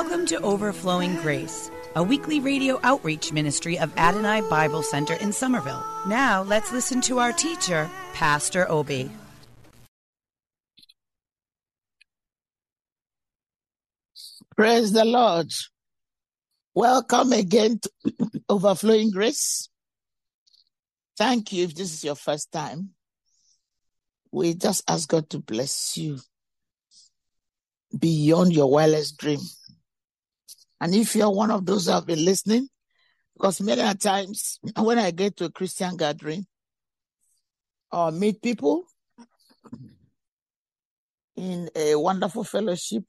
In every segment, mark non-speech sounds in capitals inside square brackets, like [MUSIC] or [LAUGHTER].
Welcome to Overflowing Grace, a weekly radio outreach ministry of Adonai Bible Center in Somerville. Now let's listen to our teacher, Pastor Obi. Praise the Lord. Welcome again to [CLEARS THROAT] Overflowing Grace. Thank you if this is your first time. We just ask God to bless you beyond your wildest dream. And if you're one of those who have been listening, because many times [CLEARS THROAT] when I get to a Christian gathering or meet people in a wonderful fellowship,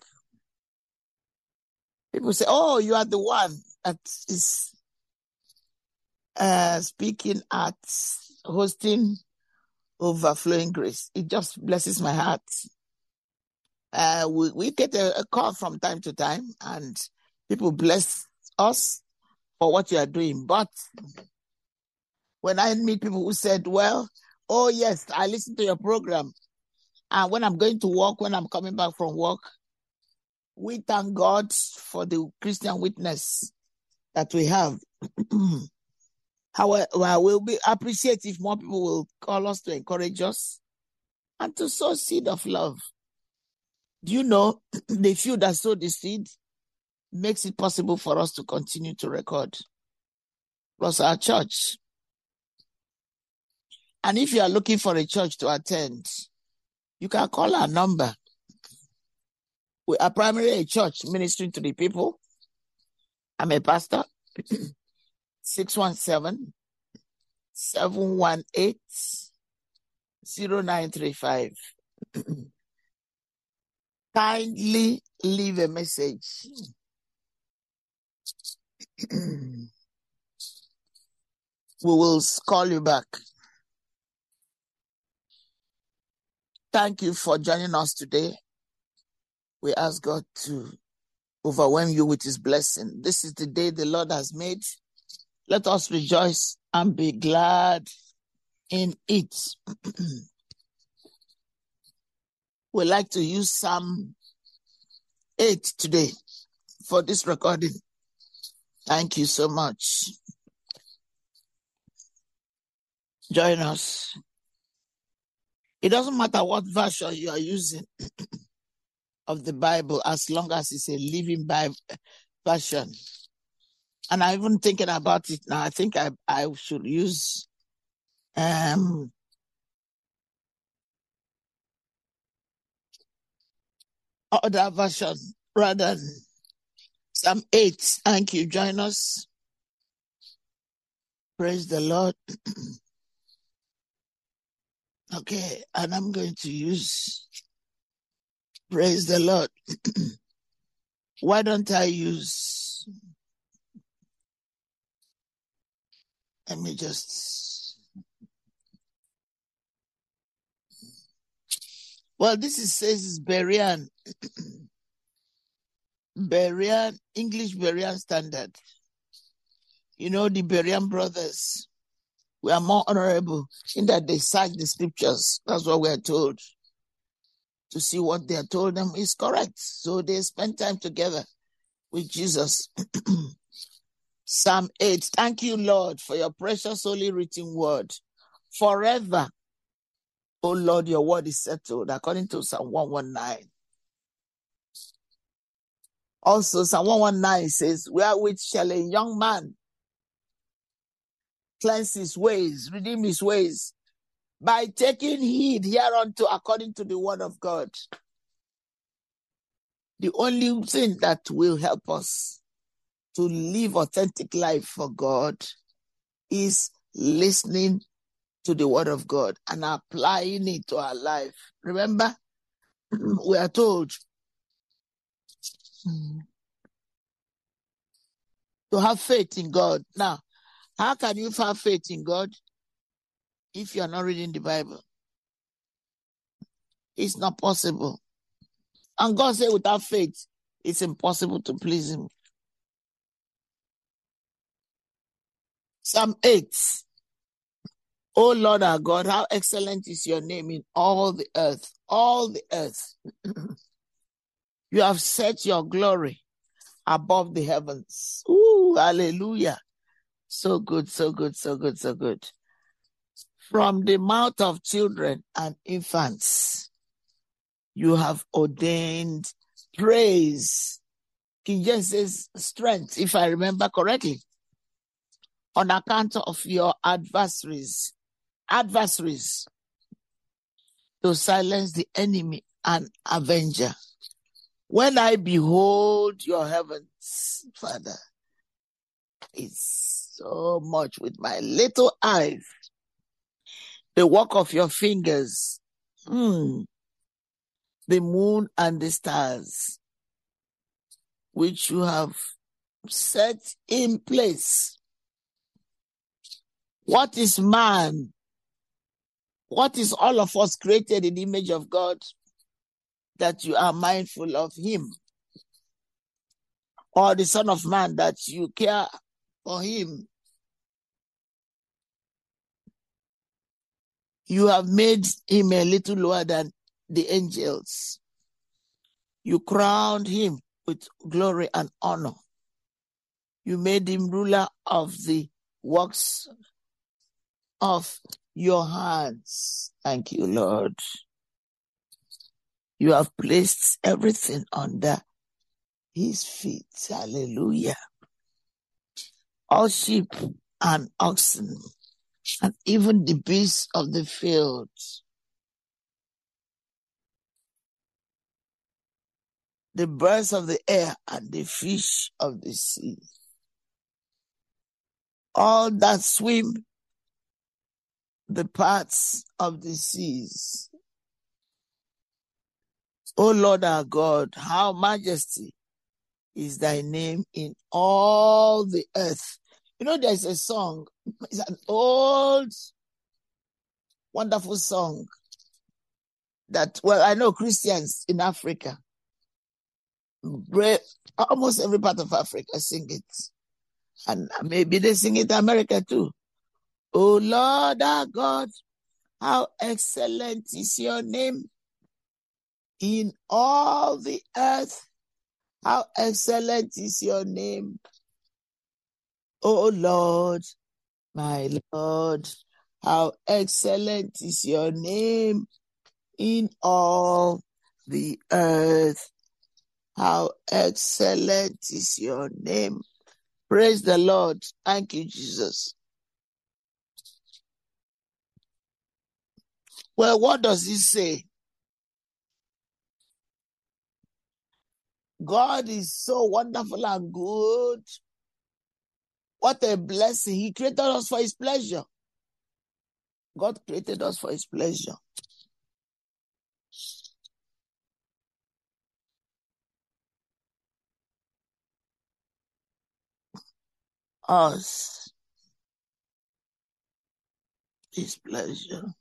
people say, Oh, you are the one that is uh, speaking at hosting overflowing grace. It just blesses my heart. Uh, we, we get a, a call from time to time and people bless us for what you are doing. But when I meet people who said, well, oh yes, I listen to your program. And when I'm going to work, when I'm coming back from work, we thank God for the Christian witness that we have. [CLEARS THROAT] However, we'll be appreciate if more people will call us to encourage us and to sow seed of love. Do you know [CLEARS THROAT] the few that sow the seed makes it possible for us to continue to record? Plus our church. And if you are looking for a church to attend, you can call our number. We are primarily a church ministering to the people. I'm a pastor. [CLEARS THROAT] 617 718 0935. [CLEARS THROAT] Kindly leave a message. [CLEARS THROAT] we will call you back. Thank you for joining us today. We ask God to overwhelm you with his blessing. This is the day the Lord has made. Let us rejoice and be glad in it. [CLEARS THROAT] we like to use Psalm 8 today for this recording. Thank you so much. Join us. It doesn't matter what version you are using [CLEARS THROAT] of the Bible as long as it's a living Bible version. And I'm even thinking about it now. I think I, I should use um, other version rather than Psalm 8. Thank you. Join us. Praise the Lord. [CLEARS THROAT] okay, and I'm going to use Praise the Lord. [CLEARS THROAT] Why don't I use let me just well this is says it's Berean [CLEARS THROAT] Berean English Berean standard. You know the Berean brothers we are more honorable in that they cite the scriptures. That's what we are told. To see what they are told them is correct. So they spend time together with Jesus. [CLEARS THROAT] Psalm 8. Thank you, Lord, for your precious holy written word. Forever, oh Lord, your word is settled according to Psalm 119. Also, Psalm 119 says, Wherewith shall a young man cleanse his ways, redeem his ways, by taking heed hereunto according to the word of God. The only thing that will help us to live authentic life for God is listening to the word of God and applying it to our life. Remember, [CLEARS THROAT] we are told Mm. to have faith in God. Now, how can you have faith in God if you are not reading the Bible? It's not possible. And God said, without faith, it's impossible to please Him. Psalm 8. Oh Lord our God, how excellent is your name in all the earth, all the earth. [CLEARS THROAT] you have set your glory above the heavens. Ooh, hallelujah. So good, so good, so good, so good. From the mouth of children and infants, you have ordained praise. King James says strength, if I remember correctly, on account of your adversaries, adversaries, to silence the enemy and avenger. When I behold your heavens, Father, it's so much with my little eyes. The work of your fingers, mm, the moon and the stars, which you have set in place. What is man? What is all of us created in the image of God that you are mindful of him? Or the Son of Man that you care for him? You have made him a little lower than the angels. You crowned him with glory and honor. You made him ruler of the works of your hands. Thank you, Lord. You have placed everything under his feet. Hallelujah. All sheep and oxen, and even the beasts of the field. The birds of the air and the fish of the sea. All that swim the paths of the seas. O Lord our God, how majesty is thy name in all the earth. You know, there's a song, it's an old, wonderful song that, well, I know Christians in Africa, almost every part of Africa sing it. And maybe they sing it in America too. O Lord our God, how excellent is your name in all the earth. How excellent is your name, O Lord, my Lord. How excellent is your name in all the earth. How excellent is your name. Praise the Lord. Thank you, Jesus. Well, what does he say? God is so wonderful and good. What a blessing. He created us for his pleasure. God created us for his pleasure. Us. His pleasure.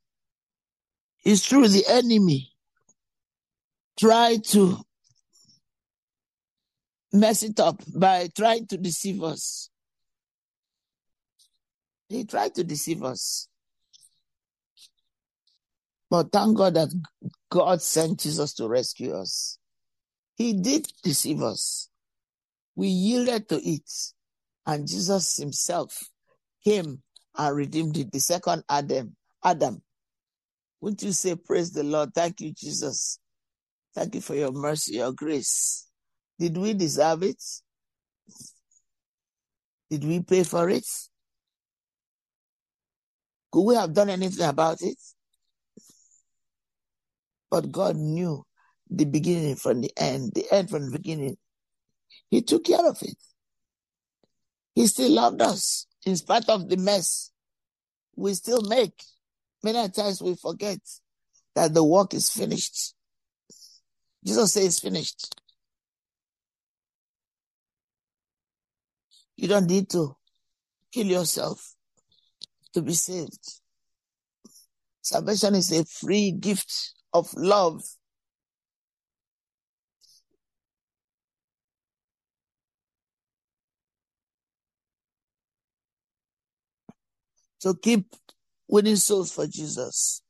It's true, the enemy tried to mess it up by trying to deceive us. He tried to deceive us. But thank God that God sent Jesus to rescue us. He did deceive us. We yielded to it. And Jesus himself came and redeemed it. The second Adam, Adam. Wouldn't you say, Praise the Lord? Thank you, Jesus. Thank you for your mercy, your grace. Did we deserve it? Did we pay for it? Could we have done anything about it? But God knew the beginning from the end, the end from the beginning. He took care of it. He still loved us in spite of the mess we still make. Many times we forget that the work is finished. Jesus says finished. You don't need to kill yourself to be saved. Salvation is a free gift of love. So keep winning souls for Jesus.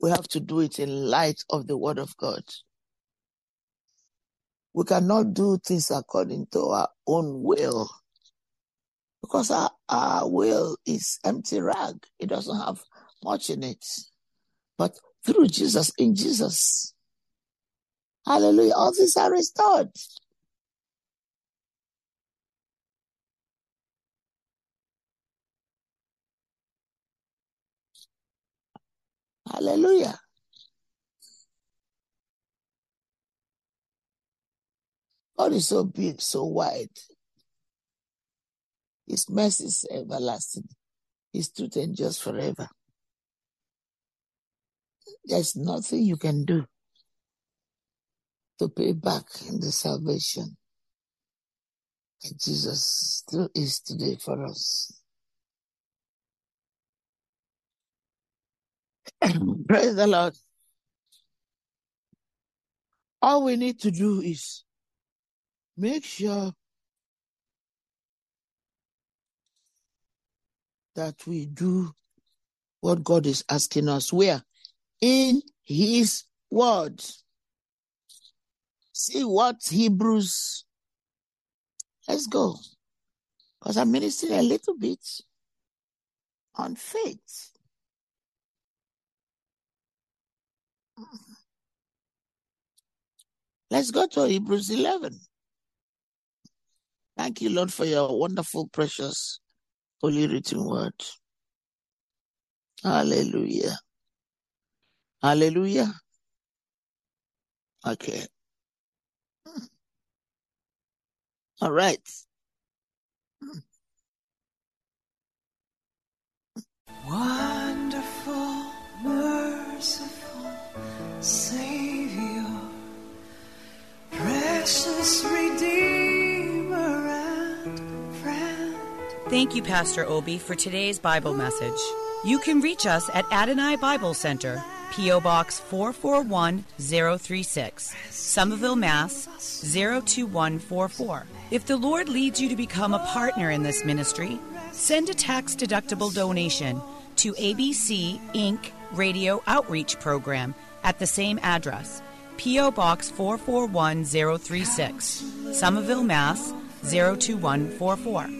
We have to do it in light of the word of God. We cannot do things according to our own will because our, our will is empty rag. It doesn't have much in it. But through Jesus, in Jesus, hallelujah, all things are restored. Hallelujah. God is so big, so wide. His mercy is everlasting. His truth endures forever. There's nothing you can do to pay back the salvation that Jesus still is today for us. [CLEARS THROAT] Praise the Lord. All we need to do is make sure that we do what God is asking us. Where? In His Word. See what Hebrews. Let's go. Because I'm ministering a little bit on faith. Let's go to Hebrews 11. Thank you, Lord, for your wonderful, precious, holy written word. Hallelujah. Hallelujah. Okay. All right. Wonderful, merciful Savior, precious Redeemer Thank you, Pastor Obi, for today's Bible message. You can reach us at Adonai Bible Center, P.O. Box 441036, Somerville, Mass. 02144. If the Lord leads you to become a partner in this ministry, send a tax deductible donation to ABC Inc. Radio Outreach Program at the same address, P.O. Box 441036, Somerville, Mass. 02144